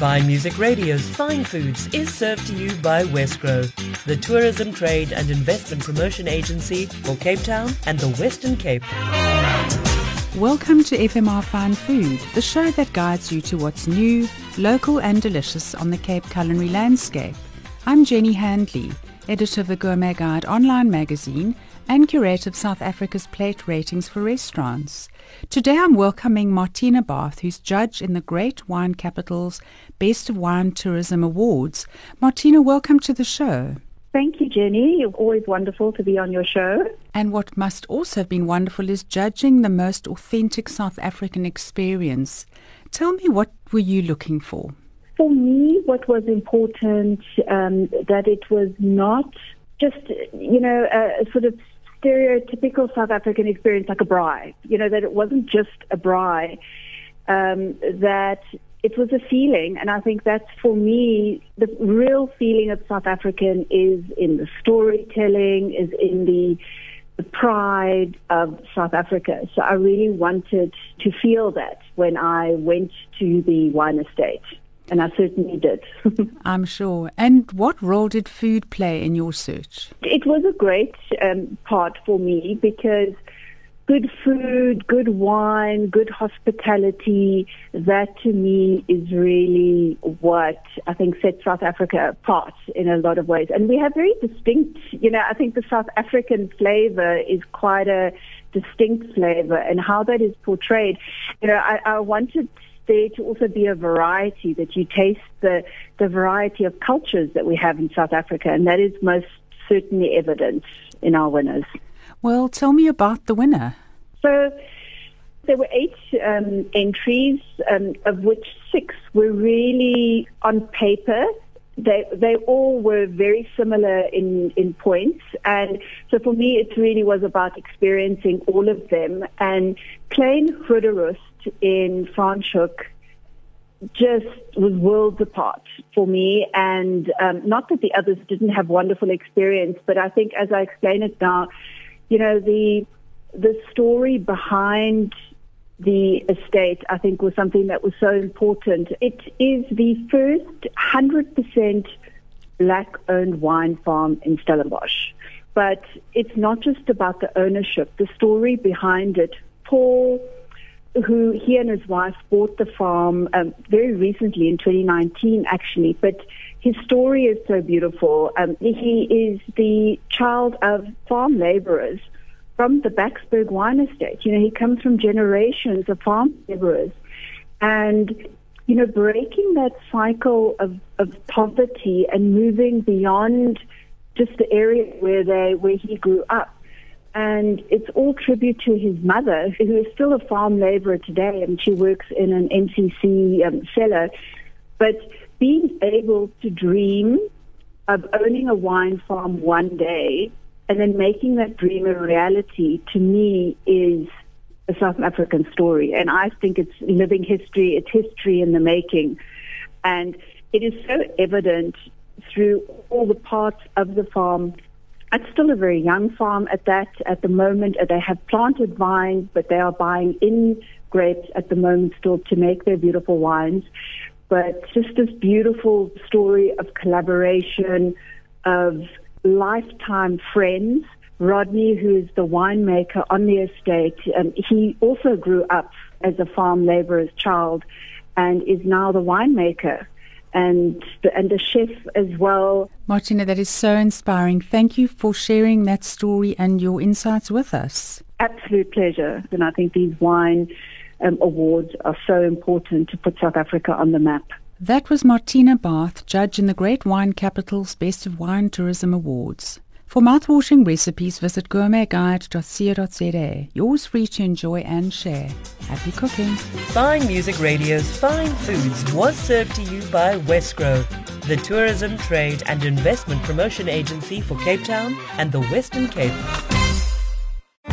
Fine Music Radio's Fine Foods is served to you by Wesgro, the tourism trade and investment promotion agency for Cape Town and the Western Cape. Welcome to FMR Fine Food, the show that guides you to what's new, local, and delicious on the Cape culinary landscape. I'm Jenny Handley, editor of the Gourmet Guide online magazine and curator of South Africa's plate ratings for restaurants. Today I'm welcoming Martina Barth, who's judge in the Great Wine Capital's Best of Wine Tourism Awards. Martina, welcome to the show. Thank you, Jenny. You're always wonderful to be on your show. And what must also have been wonderful is judging the most authentic South African experience. Tell me, what were you looking for? For me, what was important um, that it was not just, you know, a, sort of stereotypical South African experience like a braai. You know, that it wasn't just a braai, um, that it was a feeling. And I think that's for me, the real feeling of South African is in the storytelling, is in the, the pride of South Africa. So I really wanted to feel that when I went to the wine estate and I certainly did. I'm sure. And what role did food play in your search? It was a great um, part for me because good food, good wine, good hospitality, that to me is really what I think sets South Africa apart in a lot of ways. And we have very distinct, you know, I think the South African flavor is quite a distinct flavor and how that is portrayed. You know, I, I wanted there to also be a variety that you taste the the variety of cultures that we have in South Africa, and that is most certainly evident in our winners. Well, tell me about the winner. So there were eight um, entries, um, of which six were really on paper. They they all were very similar in in points, and so for me, it really was about experiencing all of them. And Klein Goederust in Franschhoek just was worlds apart for me. And um, not that the others didn't have wonderful experience, but I think as I explain it now, you know, the the story behind the estate, I think, was something that was so important. It is the first 100% black-owned wine farm in Stellenbosch. But it's not just about the ownership, the story behind it. Paul who he and his wife bought the farm um, very recently in 2019, actually. But his story is so beautiful. Um, he is the child of farm laborers from the Backsberg wine estate. You know, he comes from generations of farm laborers. And, you know, breaking that cycle of, of poverty and moving beyond just the area where they where he grew up and it's all tribute to his mother, who is still a farm laborer today, and she works in an NCC um, cellar. But being able to dream of owning a wine farm one day and then making that dream a reality, to me, is a South African story. And I think it's living history, it's history in the making. And it is so evident through all the parts of the farm it's still a very young farm at that at the moment. They have planted vines, but they are buying in grapes at the moment still to make their beautiful wines. But just this beautiful story of collaboration, of lifetime friends. Rodney, who is the winemaker on the estate, um, he also grew up as a farm laborer's child and is now the winemaker and the, and the chef as well. Martina, that is so inspiring. Thank you for sharing that story and your insights with us. Absolute pleasure. And I think these wine um, awards are so important to put South Africa on the map. That was Martina Barth, judge in the Great Wine Capital's Best of Wine Tourism Awards. For mouthwashing recipes, visit gourmetguide.co.za. Yours free to enjoy and share. Happy cooking. Fine Music Radio's Fine Foods was served to you by Wesgro, the tourism, trade and investment promotion agency for Cape Town and the Western Cape.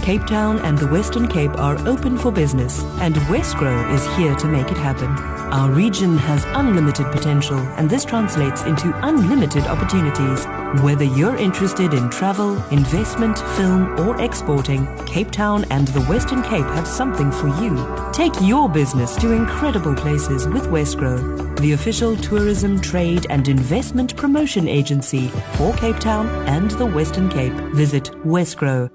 Cape Town and the Western Cape are open for business, and Wesgro is here to make it happen. Our region has unlimited potential, and this translates into unlimited opportunities. Whether you're interested in travel, investment, film, or exporting, Cape Town and the Western Cape have something for you. Take your business to incredible places with Wesgro, the official tourism, trade, and investment promotion agency for Cape Town and the Western Cape. Visit wesgro.co.za.